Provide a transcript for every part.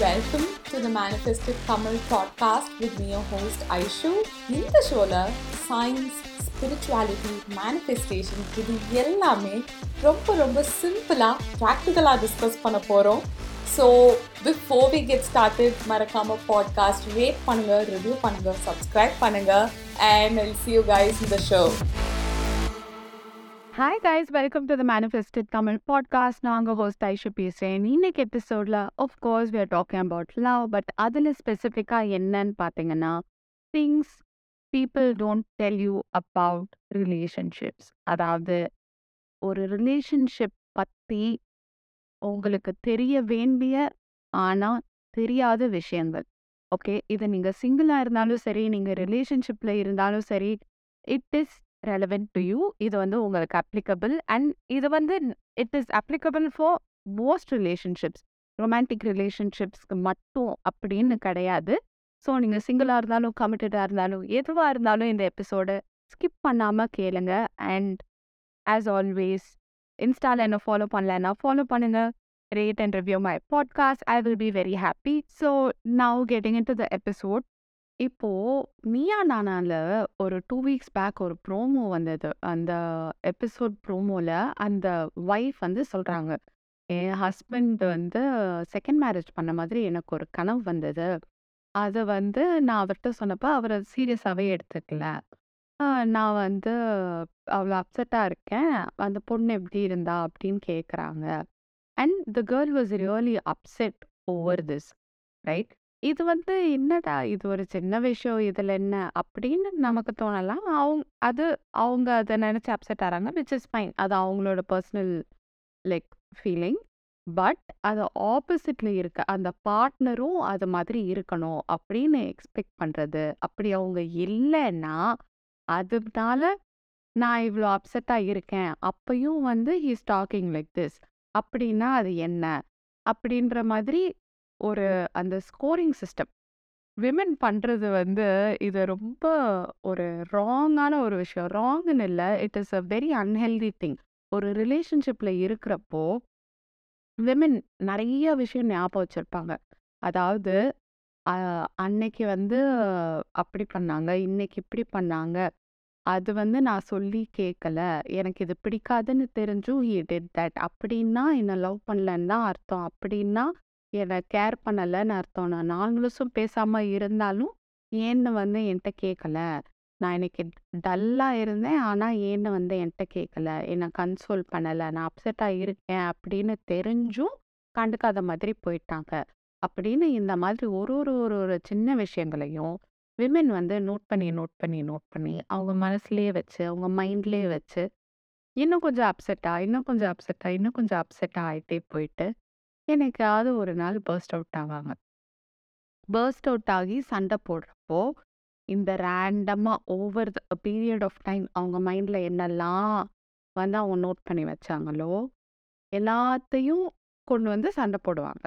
Welcome to the Manifested Kamal podcast with me, your host Aishu. இந்த ஷோல science spirituality manifestation இது எல்லாமே ரொம்ப ரொம்ப சிம்பிளாக ப்ராக்டிக்கலாக டிஸ்கஸ் பண்ண போகிறோம் so before we get started மறக்காம பாட்காஸ்ட் ரேட் பண்ணுங்க ரிவ்யூ பண்ணுங்க சப்ஸ்கிரைப் பண்ணுங்க and I'll see you guys இந்த show hi guys welcome to the manifested Tamil podcast நாங்கள் ஹோஸ்ட் ஐஷு பேசுகிறேன் இன்னைக்கு எபிசோடில் of course we are talking about love but அதில் ஸ்பெசிஃபிக்காக என்னன்னு பார்த்தீங்கன்னா things people don't tell you about relationships அதாவது ஒரு ரிலேஷன்ஷிப் பற்றி உங்களுக்கு தெரிய வேண்டிய ஆனால் தெரியாத விஷயங்கள். ஓகே இது நீங்கள் சிங்கிளாக இருந்தாலும் சரி நீங்கள் ரிலேஷன்ஷிப்பில் இருந்தாலும் சரி it is relevant to you இது வந்து உங்களுக்கு அப்ளிகபிள் அண்ட் இது வந்து it is applicable for most relationships romantic ரிலேஷன்ஷிப்ஸ்க்கு மட்டும் அப்படின்னு கிடையாது. ஸோ நீங்கள் சிங்கிளாக இருந்தாலும் கமிட்டடாக இருந்தாலும் எதுவாக இருந்தாலும் இந்த எபிசோடை ஸ்கிப் பண்ணாமல் கேளுங்க. அண்ட் ஆஸ் ஆல்வேஸ் இன்ஸ்டாவில் என்ன ஃபாலோ பண்ணலன்னா ஃபாலோ பண்ணுங்க. Rate and review my podcast I will be very happy so now getting into the episode இப்போ மியா நானால ஒரு டூ வீக்ஸ் பேக் ஒரு ப்ரோமோ வந்தது. அந்த எபிசோட் ப்ரோமோல அந்த ஒய்ஃப் வந்து சொல்றாங்க என் ஹஸ்பண்ட் வந்து செகண்ட் மேரேஜ் பண்ண மாதிரி எனக்கு ஒரு கனவு வந்தது. அதை வந்து நான் அவர்கிட்ட சொன்னப்ப அவர் சீரியஸாகவே எடுத்துக்கல. ஆஹ் நான் வந்து அவ்வளோ அப்செட்டாக இருக்கேன். அந்த பொண்ணு எப்படி இருந்தா? அப்படின்னு கேட்குறாங்க and the girl was really upset over this right? இது வந்து என்னடா இது ஒரு சின்ன விஷயம் இதில் என்ன? அப்படின்னு நமக்கு தோணலாம். அவங்க அது அவங்க அதை நினச்சி அப்செட் ஆகிறாங்க விச் இஸ் ஃபைன் அது அவங்களோட பர்சனல் லைக் ஃபீலிங் பட் அது ஆப்போசிட்ல இருக்க அந்த பார்ட்னரும் அது மாதிரி இருக்கணும் அப்படின்னு எக்ஸ்பெக்ட் பண்ணுறது அப்படி அவங்க இல்லைன்னா அதனால நான் இவ்வளோ அப்செட்டாக இருக்கேன். அப்பயும் வந்து ஹீஸ் டாக்கிங் லைக் திஸ் அப்படின்னா அது என்ன? அப்படின்ற மாதிரி ஒரு அந்த ஸ்கோரிங் சிஸ்டம் விமன் பண்ணுறது வந்து இது ரொம்ப ஒரு ராங்கான ஒரு விஷயம். ராங்னு இல்லை it is a very unhealthy thing ஒரு ரிலேஷன்ஷிப்பில் இருக்கிறப்போ விமன் நிறைய விஷயம் ஞாபகம் வச்சுருப்பாங்க. அதாவது அன்னைக்கு வந்து அப்படி பண்ணாங்க இன்னைக்கு இப்படி பண்ணாங்க. அது வந்து நான் சொல்லி கேட்கல எனக்கு இது பிடிக்காதுன்னு தெரிஞ்சும் ஹி டிட் தட் அப்படின்னா என்னை லவ் பண்ணலன்னு தான் அர்த்தம். அப்படின்னா என்னை கேர் பண்ணலைன்னு அர்த்தம். நான் நாங்களும் பேசாம இருந்தாலும் ஏன்னு வந்து என்கிட்ட கேட்கல நான் இன்னைக்கு டல்லாக இருந்தேன். ஆனால் ஏன்னு வந்து என்கிட்ட கேட்கல என்னை கன்சோல் பண்ணலை. நான் அப்செட்டாக இருக்கேன் அப்படின்னு தெரிஞ்சும் கண்டுக்காத மாதிரி போயிட்டாங்க. அப்படின்னு இந்த மாதிரி ஒரு ஒரு ஒரு ஒரு சின்ன விஷயங்களையும் விமென் வந்து நோட் பண்ணி நோட் பண்ணி நோட் பண்ணி அவங்க மனசுலயே வச்சு அவங்க மைண்ட்லயே வச்சு இன்னும் கொஞ்சம் அப்செட்டா இன்னும் கொஞ்சம் அப்செட்டா இன்னும் கொஞ்சம் அப்செட்டா ஆயிட்டே போயிட்டு என்னைக்காவது ஒரு நாள் பர்ஸ்ட் அவுட் ஆவாங்க. பர்ஸ்ட் அவுட் ஆகி சண்டை போடுறப்போ இந்த ரேண்டமா over the period of time அவங்க மைண்ட்ல என்னெல்லாம் வந்து அவங்க நோட் பண்ணி வச்சாங்களோ எல்லாத்தையும் கொண்டு வந்து சண்டை போடுவாங்க.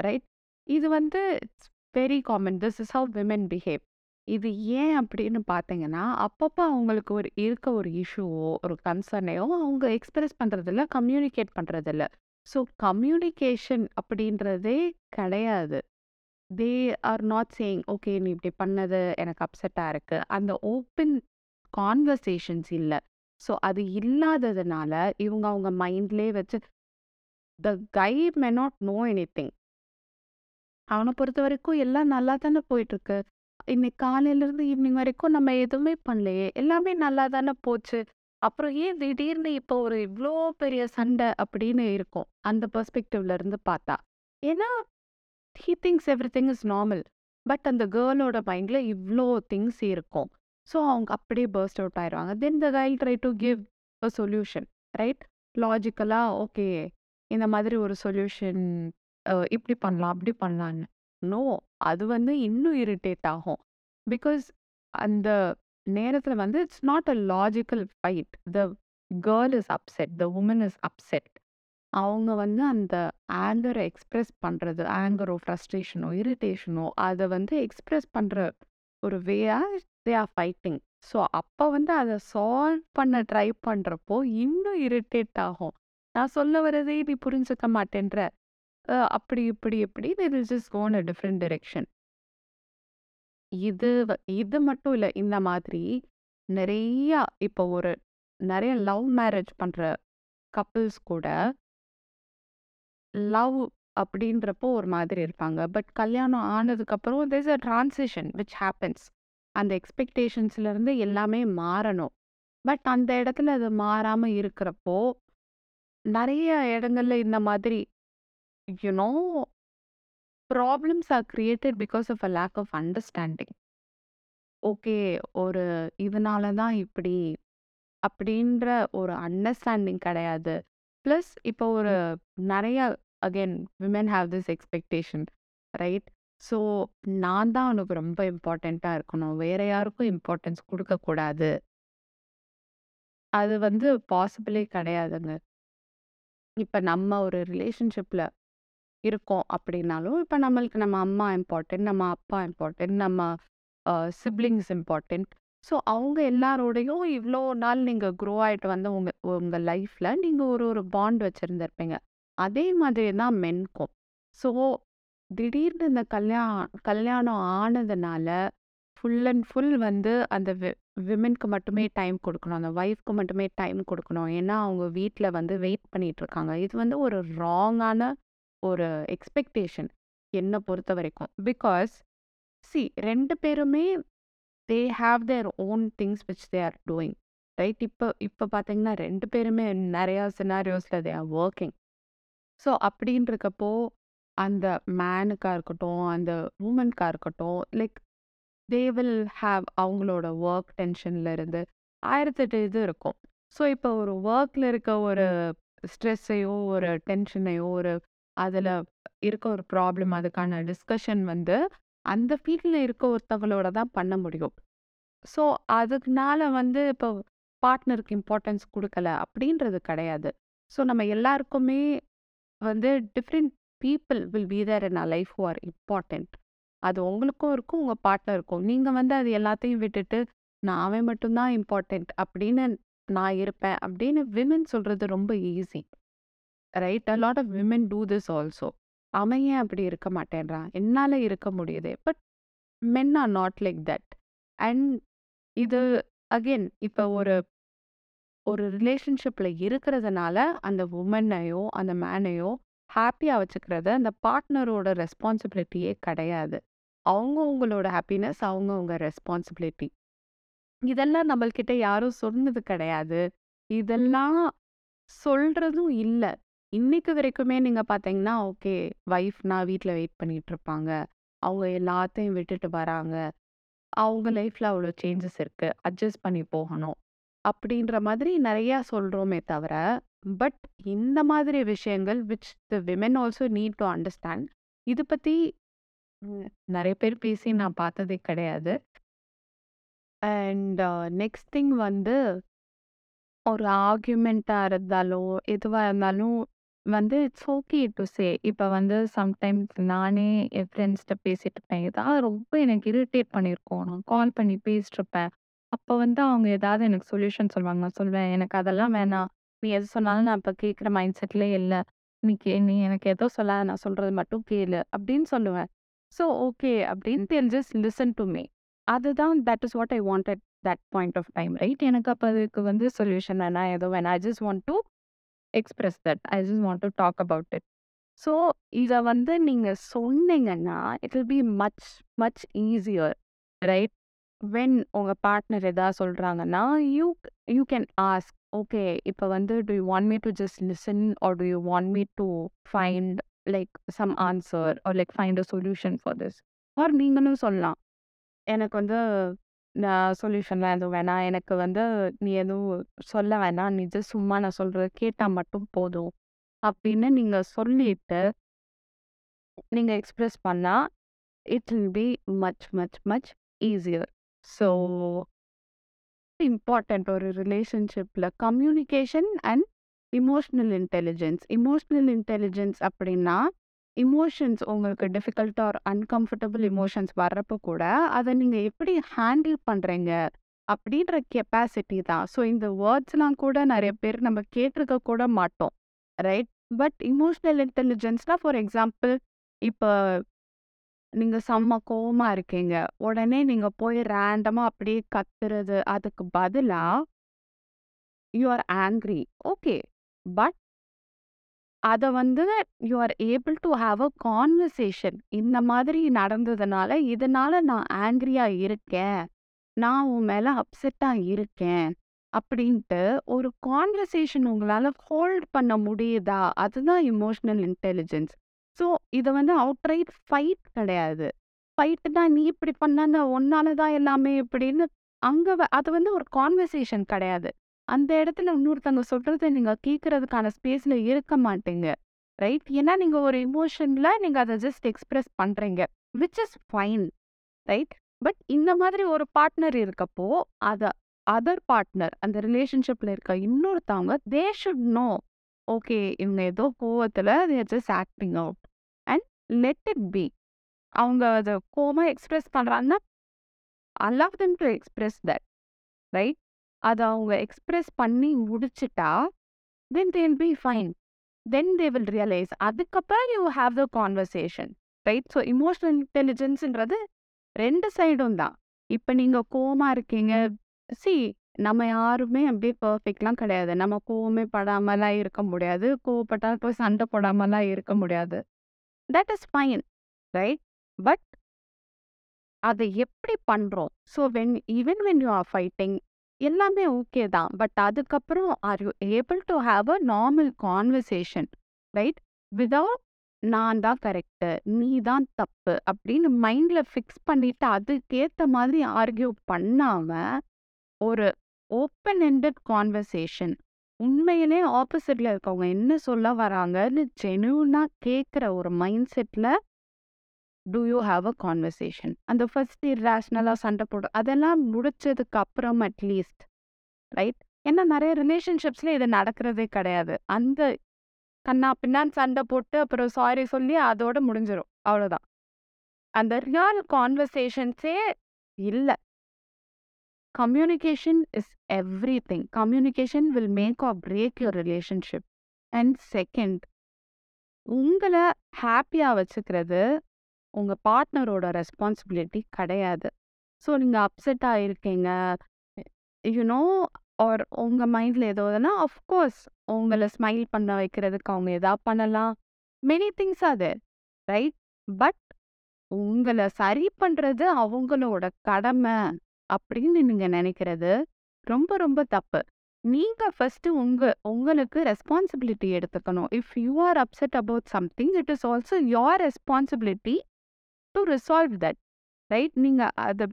ரைட் இது வந்து it's very common this is how women behave இது ஏன் அப்படின்னு பார்த்தீங்கன்னா அப்பப்போ அவங்களுக்கு ஒரு இருக்க ஒரு இஷ்யூவோ ஒரு கன்சர்னையோ அவங்க எக்ஸ்பிரஸ் பண்ணுறதில்ல கம்யூனிகேட் பண்ணுறதில்ல ஸோ கம்யூனிகேஷன் அப்படின்றதே கிடையாது. They are not saying okay நீ இப்படி பண்ணது எனக்கு அப்செட்டாக இருக்கு. அந்த ஓப்பன் கான்வர்சேஷன்ஸ் இல்லை. ஸோ அது இல்லாததுனால இவங்க அவங்க மைண்ட்லயே வச்சு the guy may not know anything அவனை பொறுத்த வரைக்கும் எல்லாம் நல்லா தானே போயிட்டு இருக்கு இன்னைக்கு காலையில இருந்து ஈவினிங் வரைக்கும் நம்ம எதுவுமே பண்ணலையே. எல்லாமே நல்லா தானே போச்சு. அப்புறம் ஏன் திடீர்னு இப்போ ஒரு இவ்வளோ பெரிய சண்டை அப்படின்னு இருக்கும் அந்த பெர்ஸ்பெக்டிவ்ல இருந்து பார்த்தா? ஏன்னா he thinks everything is normal but அந்த கேர்ளோட மைண்ட்ல இவ்வளோ திங்ஸ் இருக்கும். ஸோ அவங்க அப்படியே பர்ஸ்ட் அவுட் ஆயிடுவாங்க then the guy'll try to give a solution right லாஜிக்கலாக okay இந்த மாதிரி ஒரு சொல்யூஷன் இப்படி பண்ணலாம் அப்படி பண்ணலான்னு நோ அது வந்து இன்னும் இரிட்டேட் ஆகும். பிகாஸ் அந்த நேரத்தில் வந்து it's not a logical fight the girl is upset the woman is upset அவங்க வந்து அந்த ஆங்கரை எக்ஸ்பிரஸ் பண்ணுறது ஆங்கரோ ஃப்ரஸ்ட்ரேஷனோ இரிட்டேஷனோ அதை வந்து எக்ஸ்பிரஸ் பண்ணுற ஒரு வேயா தே ஆர் ஃபைட்டிங் ஸோ அப்போ வந்து அதை சால்வ் பண்ண ட்ரை பண்ணுறப்போ இன்னும் இரிட்டேட் ஆகும். நான் சொல்ல வரதே நீ புரிஞ்சுக்க மாட்டேன்ற. அப்படி இப்படி இப்படி they will just gone a different direction இது வ இது மட்டும் இல்ல. இந்த மாதிரி நெறையா இப்போ ஒரு நெறைய லவ் மேரேஜ் பண்ற கப்பிள்ஸ் கூட லவ் அப்படின்றப்போ ஒரு மாதிரி இருப்பாங்க. பட் கல்யாணம் ஆனதுக்கப்புறம் there's a transition which happens. அந்த எக்ஸ்பெக்டேஷன்ஸ்லேருந்து எல்லாமே மாறணும். பட் அந்த இடத்துல அது மாறாம இருக்கிறப்போ, நெறைய இடங்கள்ல இந்த மாதிரி you know problems are created because of a lack of understanding. Okay. ஒரு இதனால தான் இப்படி அப்படின்ற ஒரு அண்டர்ஸ்டாண்டிங் கிடையாது. பிளஸ் இப்போ ஒரு நெறைய again women have this expectation right? So நான் தான் உனக்கு ரொம்ப இம்பார்ட்டன்ட்டா இருக்கணும். வேற யாருக்கும் இம்பார்ட்டன்ஸ் குடுக்கக்கூடாது. அது வந்து பாசிபிளே கிடையாதுங்க. இப்ப நம்ம ஒரு ரிலேஷன்ஷிப்ல இருக்கோம் அப்படின்னாலும், இப்ப நம்மளுக்கு நம்ம அம்மா இம்பார்ட்டன்ட், நம்ம அப்பா இம்பார்ட்டன்ட், நம்ம சிப்ளிங்ஸ் இம்பார்ட்டன்ட். ஸோ அவங்க எல்லாரோடையும் இவ்ளோ நாள் நீங்க க்ரோ ஆயிட்டு வந்த உங்க உங்க லைஃப்ல நீங்க ஒரு ஒரு பாண்ட் வச்சிருந்திருப்பீங்க. அதே மாதிரி தான் மென்க்கும். ஸோ திடீர்னு இந்த கல்யாணம் கல்யாணம் ஆனதுனால ஃபுல் அண்ட் ஃபுல் வந்து அந்த வி விமென்க்கு மட்டுமே டைம் கொடுக்கணும் அந்த வைஃப்க்கு மட்டுமே டைம் கொடுக்கணும் ஏன்னா அவங்க வீட்டில் வந்து வெயிட் பண்ணிட்டு இருக்காங்க. இது வந்து ஒரு ராங்கான ஒரு எக்ஸ்பெக்டேஷன் என்ன பொறுத்தவரைக்கும். பிகாஸ் சி 2 பேருமே they have their own things which they are doing. Right? இப்ப இப்ப பார்த்தீங்கன்னா 2 பேருமே நெறையா சினாரியோஸ்ல தே ஆர் வொர்க்கிங். ஸோ அப்படின்றக்கப்போ அந்த மேனுக்கா இருக்கட்டும், அந்த வுமன்க்கா இருக்கட்டும், லைக் தே வில் ஹேவ் அவங்களோட வொர்க் டென்ஷன்ல இருந்து 1008 இது இருக்கும். ஸோ இப்போ ஒரு வொர்க்ல இருக்க ஒரு ஸ்ட்ரெஸ்ஸையோ, ஒரு டென்ஷனையோ, ஒரு அதுல இருக்க ஒரு ப்ராப்ளம் அதுக்கான டிஸ்கஷன் வந்து அந்த ஃபீல்ட்ல இருக்க ஒருத்தவங்களோட தான் பண்ண முடியும். ஸோ அதுக்குனால வந்து இப்போ பார்ட்னருக்கு இம்பார்ட்டன்ஸ் கொடுக்கல அப்படின்றது கிடையாது. ஸோ நம்ம எல்லாருக்குமே வந்து different people will be there in a life who are important. அது உங்களுக்கும் இருக்கும், உங்க பார்ட்னருக்கும். நீங்க வந்து அது எல்லாத்தையும் விட்டுட்டு, நான் அவன் மட்டும் தான் அப்படின்னு நான் இருப்பேன் அப்படின்னு விமன் சொல்றது ரொம்ப easy. Right? A lot of women do this also. அவன் ஏன் அப்படி இருக்க மாட்டேன்றான்? என்னால இருக்க முடியுதே. But men are not like that. And இது அகைன் இப்ப ஒரு ஒரு ரிலேஷன்ஷிப்ல இருக்கிறதுனால அந்த வுமனையோ, அந்த மேனையோ ஹேப்பியா வச்சுக்கிறது அந்த பார்ட்னரோட ரெஸ்பான்சிபிலிட்டியே கிடையாது. அவங்க அவங்களோட ஹேப்பினஸ் அவங்கவங்க ரெஸ்பான்சிபிலிட்டி. இதெல்லாம் நம்மள்கிட்ட யாரும் சொன்னது கிடையாது. இதெல்லாம் சொல்றதும் இல்ல. இன்னைக்கு வரைக்குமே நீங்க பார்த்தீங்கன்னா, ஓகே ஒய்ஃப்னா வீட்ல வெயிட் பண்ணிட்டு இருப்பாங்க. அவங்க எல்லாத்தையும் விட்டுட்டு வராங்க. அவங்க லைஃப்ல அவ்வளோ சேஞ்சஸ் இருக்கு. அட்ஜஸ்ட் பண்ணி போகணும். அப்படின்ற மாதிரி நிறையா சொல்றோமே தவிர, பட் இந்த மாதிரி விஷயங்கள் which the women also need to understand. இது பத்தி நிறைய பேர் பேசி நான் பார்த்ததே கிடையாது. அண்ட் நெக்ஸ்ட் திங் வந்து ஒரு ஆர்கியூமெண்ட்டாக இருந்தாலும், எதுவாக இருந்தாலும் வந்து இட்ஸ் ஓகே டூ சே. இப்ப வந்து சம்டைம்ஸ் நானே என் ஃப்ரெண்ட்ஸ்ட்ட பேசிட்டு இருப்பேன். ஏதாவது ரொம்ப எனக்கு இரிட்டேட் பண்ணியிருக்கும். நான் கால் பண்ணி பேசிட்டுருப்பேன். அப்ப வந்து அவங்க ஏதாவது எனக்கு சொல்யூஷன் சொல்லுவாங்க. நான் சொல்வேன், "எனக்கு அதெல்லாம் வேணாம். நீ எது சொன்னாலும் நான் இப்ப கேட்கிற மைண்ட் செட்லயே இல்ல. நீ கே நீ எனக்கு எதுவும் சொல்லாத. நான் சொல்றது மட்டும் கேளு." அப்படின்னு சொல்லுவேன். ஸோ ஓகே அப்படின்னு they will just listen to me. அதுதான் that is what I wanted that point of time right? எனக்கு அப்ப அதுக்கு வந்து சொல்யூஷன் வேணாம், எதுவும் வேணாம். I just want to express that. I just want to talk about it. So இத வந்து நீங்க சொன்னீங்கன்னா, it will be much much easier right? When உங்க பார்ட்னர் ஏதாவது சொல்றாங்கன்னா, you you can ask okay இப்ப வந்து do you want me to just listen or do you want me to find like some answer or like find a solution for this. Or நீங்களும் சொல்லலாம். எனக்கு வந்து நான் சொல்யூஷன்லாம் எதுவும் வேணாம். எனக்கு வந்து நீ எதுவும் சொல்ல வேணாம். நீ ஜஸ்ட் சும்மா நான் சொல்றத கேட்டா மட்டும் போதும். அப்படின்னு நீங்க சொல்லிட்டு நீங்க எக்ஸ்பிரஸ் பண்ணா, it will be much much much easier so important ஒரு ரிலேஷன்ஷிப்ல communication and emotional intelligence. Emotional intelligence அப்படின்னா, இமோஷன்ஸ் உங்களுக்கு டிஃபிகல்ட் ஆர் அன்கம்ஃபர்டபிள் எமோஷன்ஸ் வர்றப்ப கூட, அதை நீங்க எப்படி ஹேண்டில் பண்றீங்க? அப்படின்ற கெப்பாசிட்டி தான். ஸோ இந்த வேர்ட்ஸ்லாம் கூட நிறைய பேர் நம்ம கேட்டிருக்க கூட மாட்டோம். ரைட்? பட் இமோஷனல் இன்டெலிஜென்ஸ்னா ஃபார் எக்ஸாம்பிள் இப்போ நீங்க செம்ம கோவமா இருக்கீங்க. உடனே நீங்க போய் ரேண்டமா அப்படியே கத்துறது, அதுக்கு பதிலா you are angry okay. But அத வந்து you are able to have a conversation. இந்த மாதிரி நடந்ததுனால, இதனால நான் ஆங்க்ரியா இருக்கேன். நான் உன் மேல அப்செட்டா இருக்கேன். அப்படின்ட்டு ஒரு கான்வர்சேஷன் உங்களால ஹோல்ட் பண்ண முடியுதா? அதுதான் எமோஷனல் இன்டெலிஜென்ஸ். ஸோ இத வந்து அவுட்ரைட் ஃபைட் கிடையாது. ஃபைட்னா நீ இப்படி பண்ண உன்னால தான் எல்லாமே இப்படின்னு அங்க வ அது வந்து ஒரு கான்வர்சேஷன் கிடையாது. அந்த இடத்துல இன்னொருத்தவங்க சொல்றத நீங்க கேட்கறதுக்கான ஸ்பேஸ்ல இருக்க மாட்டீங்க. ரைட்? ஏன்னா நீங்க ஒரு எமோஷன்ல நீங்க அத ஜஸ்ட் எக்ஸ்பிரஸ் பண்றீங்க. Which is fine. Right? But இந்த மாதிரி ஒரு பார்ட்னர் இருக்கப்போ, அத அதர் பார்ட்னர் அந்த ரிலேஷன்ஷிப்ல இருக்க இன்னொருத்தவங்க தே ஷுட் நோ. ஓகே இவங்க ஏதோ கோவத்துல they're just acting out. And let it be. அவங்க அத கோவமா எக்ஸ்பிரஸ் பண்றாங்கன்னா, allow them to express that. Right? அத அவங்க எக்ஸ்பிரஸ் பண்ணி முடிச்சுட்டா, then they'll be fine. Then they will realise. அதுக்கப்புறம் you have the conversation. Right? So emotional இன்டெலிஜென்ஸ்ன்றது ரெண்டு சைடும் தான். இப்ப நீங்க கோவமா இருக்கீங்க. சி நம்ம யாருமே அப்படியே பர்ஃபெக்ட்லாம் கிடையாது. நம்ம கோவமே படாமலாம் இருக்க முடியாது. கோவப்பட்டால் போய் சண்டை போடாமலாம் இருக்க முடியாது. That is fine. Right? But அத எப்படி பண்றோம்? So when even when you are fighting எல்லாமே ஓகே தான். பட் அதுக்கப்புறம் are you able to have a normal conversation. Right? Without நான் தான் கரெக்டு நீ தான் தப்பு. அப்படின்னு மைண்ட்ல ஃபிக்ஸ் பண்ணிட்டு அதுக்கேற்ற மாதிரி ஆர்கியூ பண்ணாம, ஒரு ஓப்பன் எண்டட் கான்வர்சேஷன். உண்மையிலே ஆப்போசிட்ல இருக்கவங்க என்ன சொல்ல வராங்கன்னு ஜெனுவனாக கேட்குற ஒரு மைண்ட் செட்ல do you have a conversation. அந்த ஃபர்ஸ்ட் இர்ரேஷ்னலாக சண்டை போடும் அதெல்லாம் முடிச்சதுக்கு அப்புறம் அட்லீஸ்ட். ரைட்? ஏன்னா நிறைய ரிலேஷன்ஷிப்ஸில் இது நடக்கிறதே கிடையாது. அந்த கன்னா பின்னான்னு சண்டை போட்டு அப்புறம் சாரி சொல்லி அதோட முடிஞ்சிரும். அவ்வளோதான். அந்த ரியல் கான்வர்சேஷன்ஸே இல்ல. Communication is everything communication will make or break your relationship. And second உங்கள ஹாப்பியாக வச்சுக்கிறது உங்க பார்ட்னரோட ரெஸ்பான்சிபிலிட்டி கிடையாது. ஸோ நீங்க அப்செட் ஆகிருக்கீங்க யூ நோ ஆர் உங்க மைண்ட்ல ஏதோ இதுனா அஃப்கோர்ஸ் உங்கள ஸ்மைல் பண்ண வைக்கிறதுக்கு அவங்க எதா பண்ணலாம். மெனி திங்ஸ் அது ரைட்? பட் உங்கள சரி பண்றது அவங்களோட கடமை அப்படின்னு நீங்க நினைக்கிறது ரொம்ப ரொம்ப தப்பு. நீங்க ஃபஸ்ட்டு உங்க உங்களுக்கு ரெஸ்பான்சிபிலிட்டி எடுத்துக்கணும். If you are upset about something it is also your responsibility to resolve that. Right? நீங்க அதை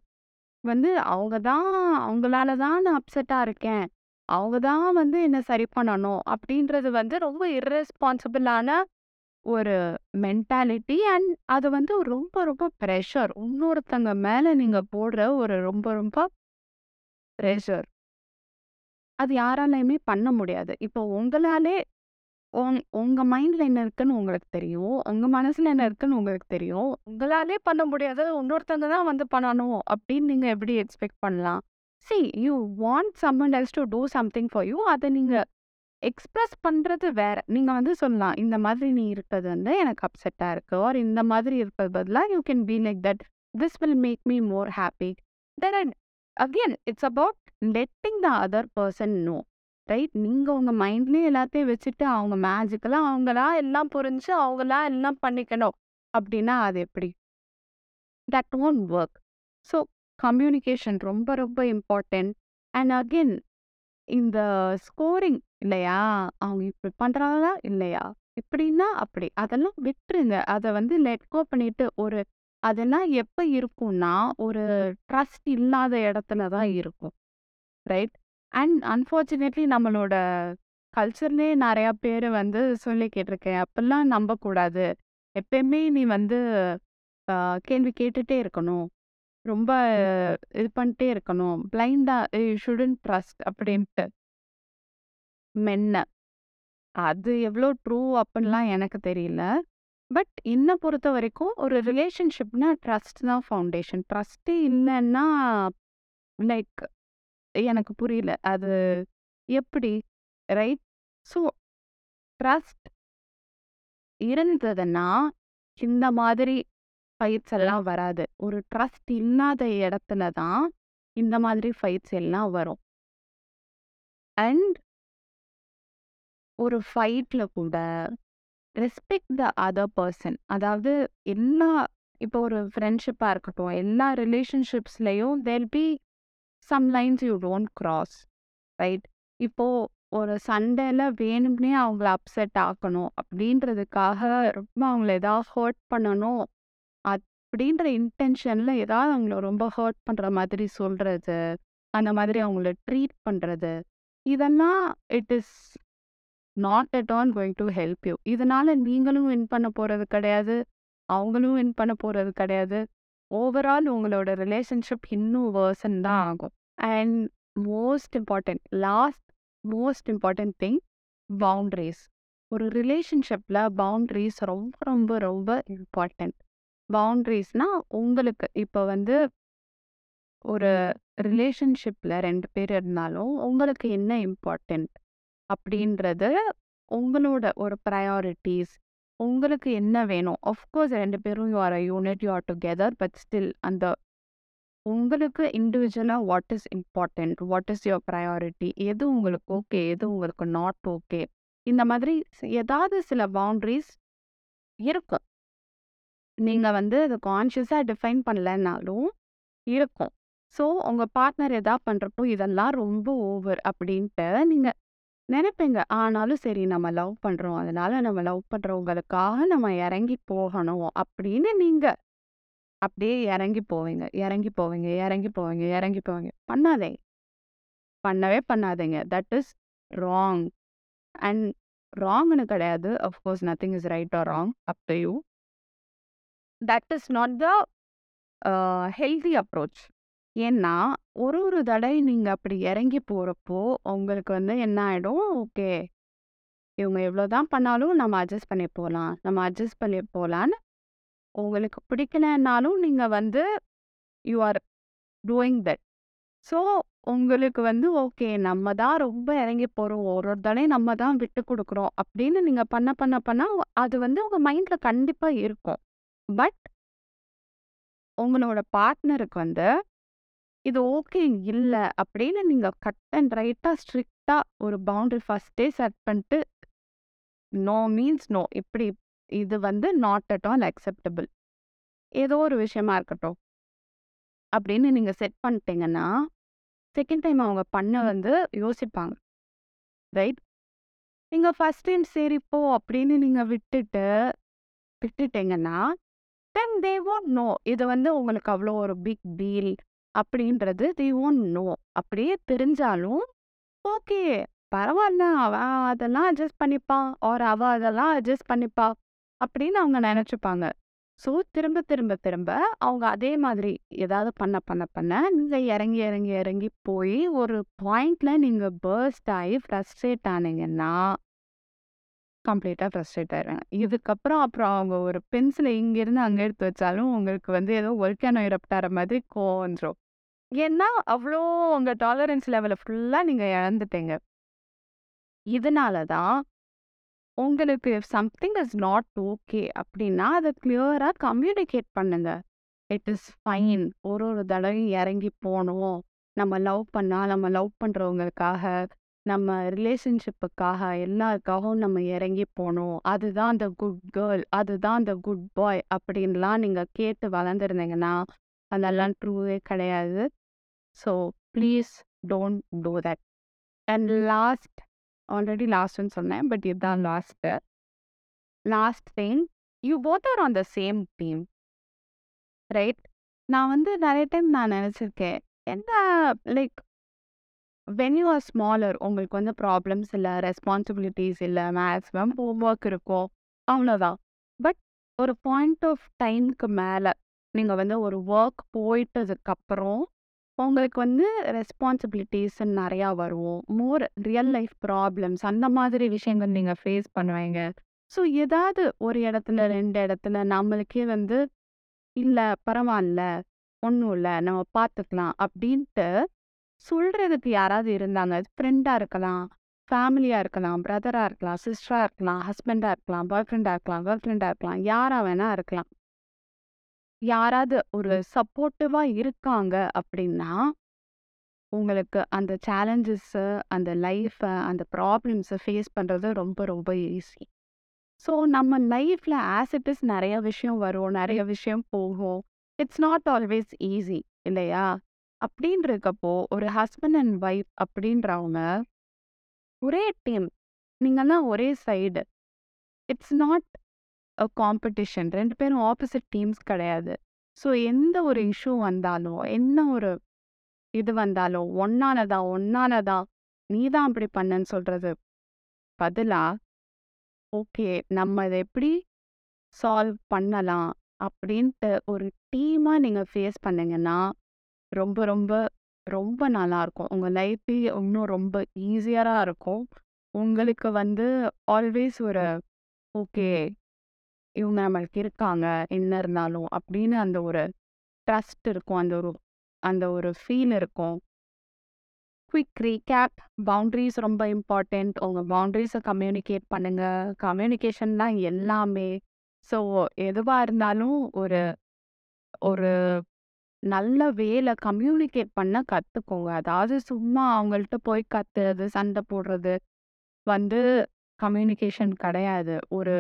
வந்து அவங்க தான் அவங்களால தான் நான் அப்செட்டா இருக்கேன். அவங்க தான் வந்து என்ன சரி பண்ணணும் அப்படின்றது வந்து ரொம்ப இர்ரெஸ்பான்சிபிளான ஒரு மென்டாலிட்டி அண்ட் அது வந்து ரொம்ப ரொம்ப பிரஷர். இன்னொருத்தங்க மேல நீங்க போடுற ஒரு ரொம்ப ரொம்ப ப்ரெஷர் அது யாராலயுமே பண்ண முடியாது. இப்போ உங்களாலே உங் உங்க மைண்ட்ல என்ன இருக்குன்னு உங்களுக்கு தெரியும். உங்க மனசுல என்ன இருக்குன்னு உங்களுக்கு தெரியும். உங்களாலே பண்ண முடியாத இன்னொருத்தங்க தான் வந்து பண்ணணும் அப்படின்னு நீங்க எப்படி எக்ஸ்பெக்ட் பண்ணலாம்? See you want someone else to do something for you. அத நீங்க எக்ஸ்பிரஸ் பண்றது வேற. நீங்க வந்து சொல்லலாம். இந்த மாதிரி நீ இருக்கிறது வந்து எனக்கு அப்செட்டா இருக்கு. ஆர் இந்த மாதிரி இருக்கிறது பதிலா you can be like that. This will make me more happy then again it's about letting the other person know. Right? நீங்க உங்க மைண்ட்லயே எல்லாத்தையும் வச்சுட்டு அவங்க மேஜிக்கலா அவங்களா எல்லாம் புரிஞ்சு அவங்களா எல்லாம் பண்ணிக்கணும். அப்படின்னா அது எப்படி? That won't work. So communication ரொம்ப ரொம்ப இம்பார்ட்டன்ட். அண்ட் அகைன் இந்த ஸ்கோரிங் இல்லையா? அவங்க இப்படி பண்றாங்களா? இல்லையா? இப்படின்னா அப்படி. அதெல்லாம் விட்டுருங்க. அத வந்து லெட் கோ பண்ணிட்டு ஒரு அதெல்லாம் எப்ப இருக்கும்னா, ஒரு ட்ரஸ்ட் இல்லாத இடத்துல தான் இருக்கும். ரைட்? அண்ட் அன்பார்ச்சுனேட்லி நம்மளோட கல்ச்சர்லயே நெறைய பேரு வந்து சொல்லி கேட்டுருக்கேன். அப்படிலாம் நம்பக்கூடாது. எப்பயுமே நீ வந்து கேள்வி கேட்டுட்டே இருக்கணும். ரொம்ப இது பண்ணிட்டே இருக்கணும். பிளைண்டா யூ ஷுடன்ட் ட்ரஸ்ட் அப்படின்ட்டு. மென்ன. அது எவ்வளோ ட்ரூ அப்படின்லாம் எனக்கு தெரியல. பட் என்ன பொறுத்த வரைக்கும் ஒரு ரிலேஷன்ஷிப்னா ட்ரஸ்ட் தான் ஃபவுண்டேஷன். ட்ரஸ்ட்டே இல்லன்னா லைக் எனக்கு புரியல. அது எப்படி? ரைட்? ஸோ ட்ரஸ்ட் இருந்ததுன்னா இந்த மாதிரி ஃபைட்ஸ் எல்லாம் வராது ஒரு ட்ரஸ்ட் இல்லாத இடத்துல தான் இந்த மாதிரி ஃபைட்ஸ் எல்லாம் வரும் அண்ட் ஒரு ஃபைட்ல கூட ரெஸ்பெக்ட் த அதர் பர்சன் அதாவது எல்லா இப்போ ஒரு ஃப்ரெண்ட்ஷிப்பாக இருக்கட்டும் எல்லா ரிலேஷன்ஷிப்ஸ்லேயும் there'll be some lines you don't cross right இப்போ ஒரு சண்டேல வேணும்னே அவங்கள அப்செட் ஆக்கணும் அப்படின்றதுக்காக ரொம்ப அவங்கள ஏதாவது ஹர்ட் பண்ணணும் அப்படின்ற இன்டென்ஷனில் ஏதாவது அவங்கள ரொம்ப ஹர்ட் பண்ணுற மாதிரி சொல்கிறது அந்த மாதிரி அவங்கள ட்ரீட் பண்ணுறது இதெல்லாம் it is not at all going to help you இதனால நீங்களும் வின் பண்ண போகிறது கிடையாது அவங்களும் வின் பண்ண போகிறது கிடையாது. ஓவரால் உங்களோட ரிலேஷன்ஷிப் இன்னும் வேர்சன் தான் ஆகும். And most important last most important thing boundaries ஒரு ரிலேஷன்ஷிப்பில் பவுண்ட்ரிஸ் ரொம்ப ரொம்ப ரொம்ப இம்பார்ட்டன்ட் பவுண்ட்ரிஸ்னால் உங்களுக்கு இப்போ வந்து ஒரு ரிலேஷன்ஷிப்பில் ரெண்டு பேர் இருந்தாலும் உங்களுக்கு என்ன இம்பார்ட்டன்ட் அப்படின்றது உங்களோட ஒரு ப்ரையாரிட்டிஸ் உங்களுக்கு என்ன வேணும்? ஆஃப்கோர்ஸ் ரெண்டு பேரும் you are a unit you are together but still அந்த உங்களுக்கு இண்டிவிஜுவலாக what is important what is your priority எது உங்களுக்கு ஓகே எது உங்களுக்கு நாட் ஓகே இந்த மாதிரி ஏதாவது சில பவுண்ட்ரிஸ் இருக்கும். நீங்கள் வந்து அதை கான்ஷியஸாக டிஃபைன் பண்ணலைன்னாலும் இருக்கும். ஸோ உங்கள் பார்ட்னர் எதா பண்ணுறப்போ இதெல்லாம் ரொம்ப ஓவர் அப்படின்ட்டு நீங்கள் நினைப்பீங்க. ஆனாலும் சரி நம்ம லவ் பண்ணுறோம் அதனால நம்ம லவ் பண்ணுறவங்களுக்காக நம்ம இறங்கி போகணும் அப்படின்னு நீங்கள் அப்படியே இறங்கி போவீங்க. இறங்கி போவீங்க. இறங்கி போவீங்க. இறங்கி போவீங்க. பண்ணாதே. பண்ணவே பண்ணாதீங்க. தட் இஸ் ராங் அண்ட் ராங்னு கிடையாது. Of course nothing is right or wrong up to you that is not the healthy approach ஏன்னா ஒரு ஒரு தடவை நீங்கள் அப்படி இறங்கி போகிறப்போ உங்களுக்கு வந்து என்ன ஆகிடும் ஓகே. இவங்க எவ்வளோ தான் பண்ணாலும் நம்ம அட்ஜஸ்ட் பண்ணி போகலாம் நம்ம அட்ஜஸ்ட் பண்ணி போகலான்னு உங்களுக்கு பிடிக்கலனாலும் நீங்கள் வந்து you are doing that so உங்களுக்கு வந்து ஓகே நம்ம தான் ரொம்ப இறங்கி போகிறோம் ஒரு ஒரு நம்ம தான் விட்டு கொடுக்குறோம். அப்படின்னு நீங்கள் பண்ண பண்ண பண்ண அது வந்து உங்கள் மைண்டில் கண்டிப்பாக இருக்கும். பட் உங்களோட பார்ட்னருக்கு வந்து இது ஓகே இல்லை அப்படின்னு நீங்கள் கட் அண்ட் ரைட்டாக ஸ்ட்ரிக்டாக ஒரு பவுண்டரி ஃபஸ்ட்டே செட் பண்ணிட்டு நோ மீன்ஸ் நோ இப்படி இது வந்து நாட் அட் ஆல் அக்செப்டபிள் ஏதோ ஒரு விஷயமா இருக்கட்டும். அப்படின்னு நீங்கள் செட் பண்ணிட்டீங்கன்னா செகண்ட் டைம் அவங்க பண்ண வந்து யோசிப்பாங்க. ரைட் நீங்கள் ஃபர்ஸ்ட் டைம் சரி போ அப்படின்னு நீங்கள் விட்டுட்டு விட்டுட்டீங்கன்னா தென் தே won't நோ இது வந்து உங்களுக்கு அவ்வளோ ஒரு பிக் டீல் அப்படின்றது தே won't நோ அப்படியே தெரிஞ்சாலும் ஓகே பரவாயில்ல அவன் அதெல்லாம் அட்ஜஸ்ட் பண்ணிப்பான் ஆர் அவ அதெல்லாம் அட்ஜஸ்ட் பண்ணிப்பா அப்படின்னு அவங்க நினச்சிப்பாங்க. ஸோ திரும்ப திரும்ப திரும்ப அவங்க அதே மாதிரி ஏதாவது பண்ண பண்ண பண்ண நீங்கள் இறங்கி இறங்கி இறங்கி போய் ஒரு பாயிண்ட்ல நீங்கள் பேர்ஸ்ட் ஆகி ஃப்ரஸ்ட்ரேட் ஆனீங்கன்னா கம்ப்ளீட்டாக ஃப்ரஸ்ட்ரேட் ஆயிடுவாங்க இதுக்கப்புறம் அப்புறம் அவங்க ஒரு பென்சிலை இங்கேருந்து அங்கே எடுத்து வச்சாலும் உங்களுக்கு வந்து ஏதோ ஒல்கானோ இரப்டார மாதிரி கோஞ்சிரும் ஏன்னா அவ்வளோ உங்கள் டாலரன்ஸ் லெவலை ஃபுல்லாக நீங்கள் இழந்துட்டீங்க. இதனால தான் உங்களுக்கு சம்திங் இஸ் நாட் ஓகே அப்படின்னா அதை கிளியராக கம்யூனிகேட் பண்ணுங்க. இட் இஸ் ஃபைன் ஒரு ஒரு தடவையும் இறங்கி போகணும் நம்ம லவ் பண்ணால் நம்ம லவ் பண்ணுறவங்களுக்காக நம்ம ரிலேஷன்ஷிப்புக்காக எல்லாருக்காகவும் நம்ம இறங்கி போகணும் அதுதான் அந்த குட் கேர்ள் அதுதான் அந்த குட் பாய் அப்படின்லாம் நீங்கள் கேட்டு வளர்ந்துருந்தீங்கன்னா அதெல்லாம் ட்ரூவே கிடையாது. So please don't do that and last already லாஸ்ட்னு சொன்னேன். பட் இதுதான் last. Last thing you both are on the same team. Right? நான் வந்து நிறைய டைம் நான் நினச்சிருக்கேன். என்ன like when you are smaller உங்களுக்கு வந்து ப்ராப்ளம்ஸ் இல்லை ரெஸ்பான்சிபிலிட்டிஸ் இல்லை மேக்ஸிமம் ஹோம்ஒர்க் இருக்கும். அவ்வளோதான் பட் ஒரு பாயிண்ட் ஆஃப் டைமுக்கு மேலே நீங்கள் வந்து ஒரு ஒர்க் போயிட்டதுக்கப்புறம் உங்களுக்கு வந்து ரெஸ்பான்சிபிலிட்டிஸ் நிறையா வரும். மோர் ரியல் லைஃப் ப்ராப்ளம்ஸ் அந்த மாதிரி விஷயங்கள் நீங்கள் ஃபேஸ் பண்ணுவீங்க. ஸோ ஏதாவது ஒரு இடத்துல ரெண்டு இடத்துல நம்மளுக்கே வந்து இல்லை பரவாயில்ல ஒன்றும் இல்லை நம்ம பார்த்துக்கலாம் அப்படின்ட்டு சொல்கிறதுக்கு யாராவது இருந்தாங்க? ஃப்ரெண்டாக இருக்கலாம் ஃபேமிலியாக இருக்கலாம் பிரதராக இருக்கலாம் சிஸ்டராக இருக்கலாம் ஹஸ்பண்டாக இருக்கலாம் பாய் ஃப்ரெண்டாக இருக்கலாம் கேர்ள் ஃப்ரெண்டாக இருக்கலாம் யாராக வேணால் இருக்கலாம். யாராவது ஒரு சப்போர்ட்டிவாக இருக்காங்க அப்படின்னா உங்களுக்கு அந்த சேலஞ்சஸ்ஸு அந்த லைஃப்பை அந்த ப்ராப்ளம்ஸை ஃபேஸ் பண்ணுறது ரொம்ப ரொம்ப ஈஸி ஸோ நம்ம லைஃப்பில் ஆஸ் இட் இஸ் நிறைய விஷயம் வரும் நிறைய விஷயம் போகும். இட்ஸ் நாட் ஆல்வேஸ் ஈஸி இல்லையா? அப்படின்னு இருக்கப்போ ஒரு ஹஸ்பண்ட் அண்ட் ஒய்ஃப் அப்படின்றவங்க ஒரே டீம் நீங்கள்லாம் ஒரே சைடு இட்ஸ் நாட் காம்படிஷன் ரெண்டு பேரும் ஆப்போசிட் டீம்ஸ் கிடையாது. ஸோ எந்த ஒரு இஷ்யூ வந்தாலும் என்ன ஒரு இது வந்தாலும் ஒன்னானதா ஒன்னானதா நீ தான் அப்படி பண்ணன்னு சொல்றது பதிலா ஓகே நம்ம இதை எப்படி சால்வ் பண்ணலாம்? அப்படின்ட்டு ஒரு டீமாக நீங்கள் ஃபேஸ் பண்ணீங்கன்னா ரொம்ப ரொம்ப ரொம்ப நல்லா இருக்கும் உங்கள் லைஃபே இன்னும் ரொம்ப ஈஸியராக இருக்கும். உங்களுக்கு வந்து ஆல்வேஸ் ஒரு ஓகே இவங்க நம்மளுக்கு இருக்காங்க என்ன இருந்தாலும் அப்படின்னு அந்த ஒரு ட்ரஸ்ட் இருக்கும். அந்த ஒரு அந்த ஒரு ஃபீல் இருக்கும். குவிக் ரீகேப் பவுண்ட்ரிஸ் ரொம்ப இம்பார்ட்டண்ட் உங்கள் பவுண்ட்ரிஸை கம்யூனிகேட் பண்ணுங்கள் கம்யூனிகேஷன் தான் எல்லாமே. ஸோ எதுவாக இருந்தாலும் ஒரு ஒரு நல்ல வேலை கம்யூனிகேட் பண்ண கற்றுக்கோங்க அதாவது சும்மா அவங்கள்ட்ட போய் கத்துறது சண்டை போடுறது வந்து கம்யூனிகேஷன் கிடையாது. ஒரு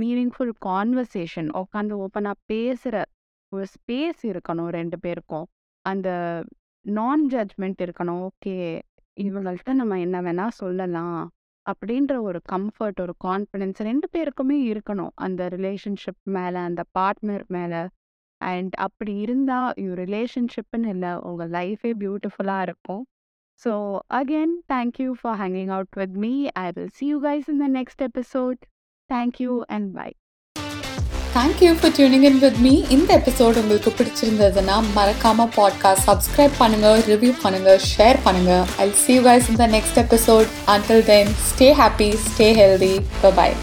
மீனிங்ஃபுல் கான்வர்சேஷன் உட்காந்து ஓப்பனாக பேசுகிற ஒரு ஸ்பேஸ் இருக்கணும் ரெண்டு பேருக்கும். அந்த நான் ஜட்ஜ்மெண்ட் இருக்கணும். ஓகே இவங்கள்ட்ட நம்ம என்ன வேணா சொல்லலாம். அப்படின்ற ஒரு கம்ஃபர்ட் ஒரு கான்ஃபிடென்ஸ் ரெண்டு பேருக்குமே இருக்கணும். அந்த ரிலேஷன்ஷிப் மேலே அந்த பார்ட்னர் மேலே. அண்ட் அப்படி இருந்தால் ரிலேஷன்ஷிப்னு இல்லை உங்கள் லைஃபே பியூட்டிஃபுல்லாக இருக்கும். So again thank you for hanging out with me I will see you guys in the next episode thank you and bye thank you for tuning in with me இந்த episode உங்களுக்கு பிடிச்சிருந்ததுன்னா மறக்காம பாட்காஸ்ட் சப்ஸ்கிரைப் பண்ணுங்க review பண்ணுங்க share பண்ணுங்க. I see you guys இந்த next episode until then stay happy stay healthy bye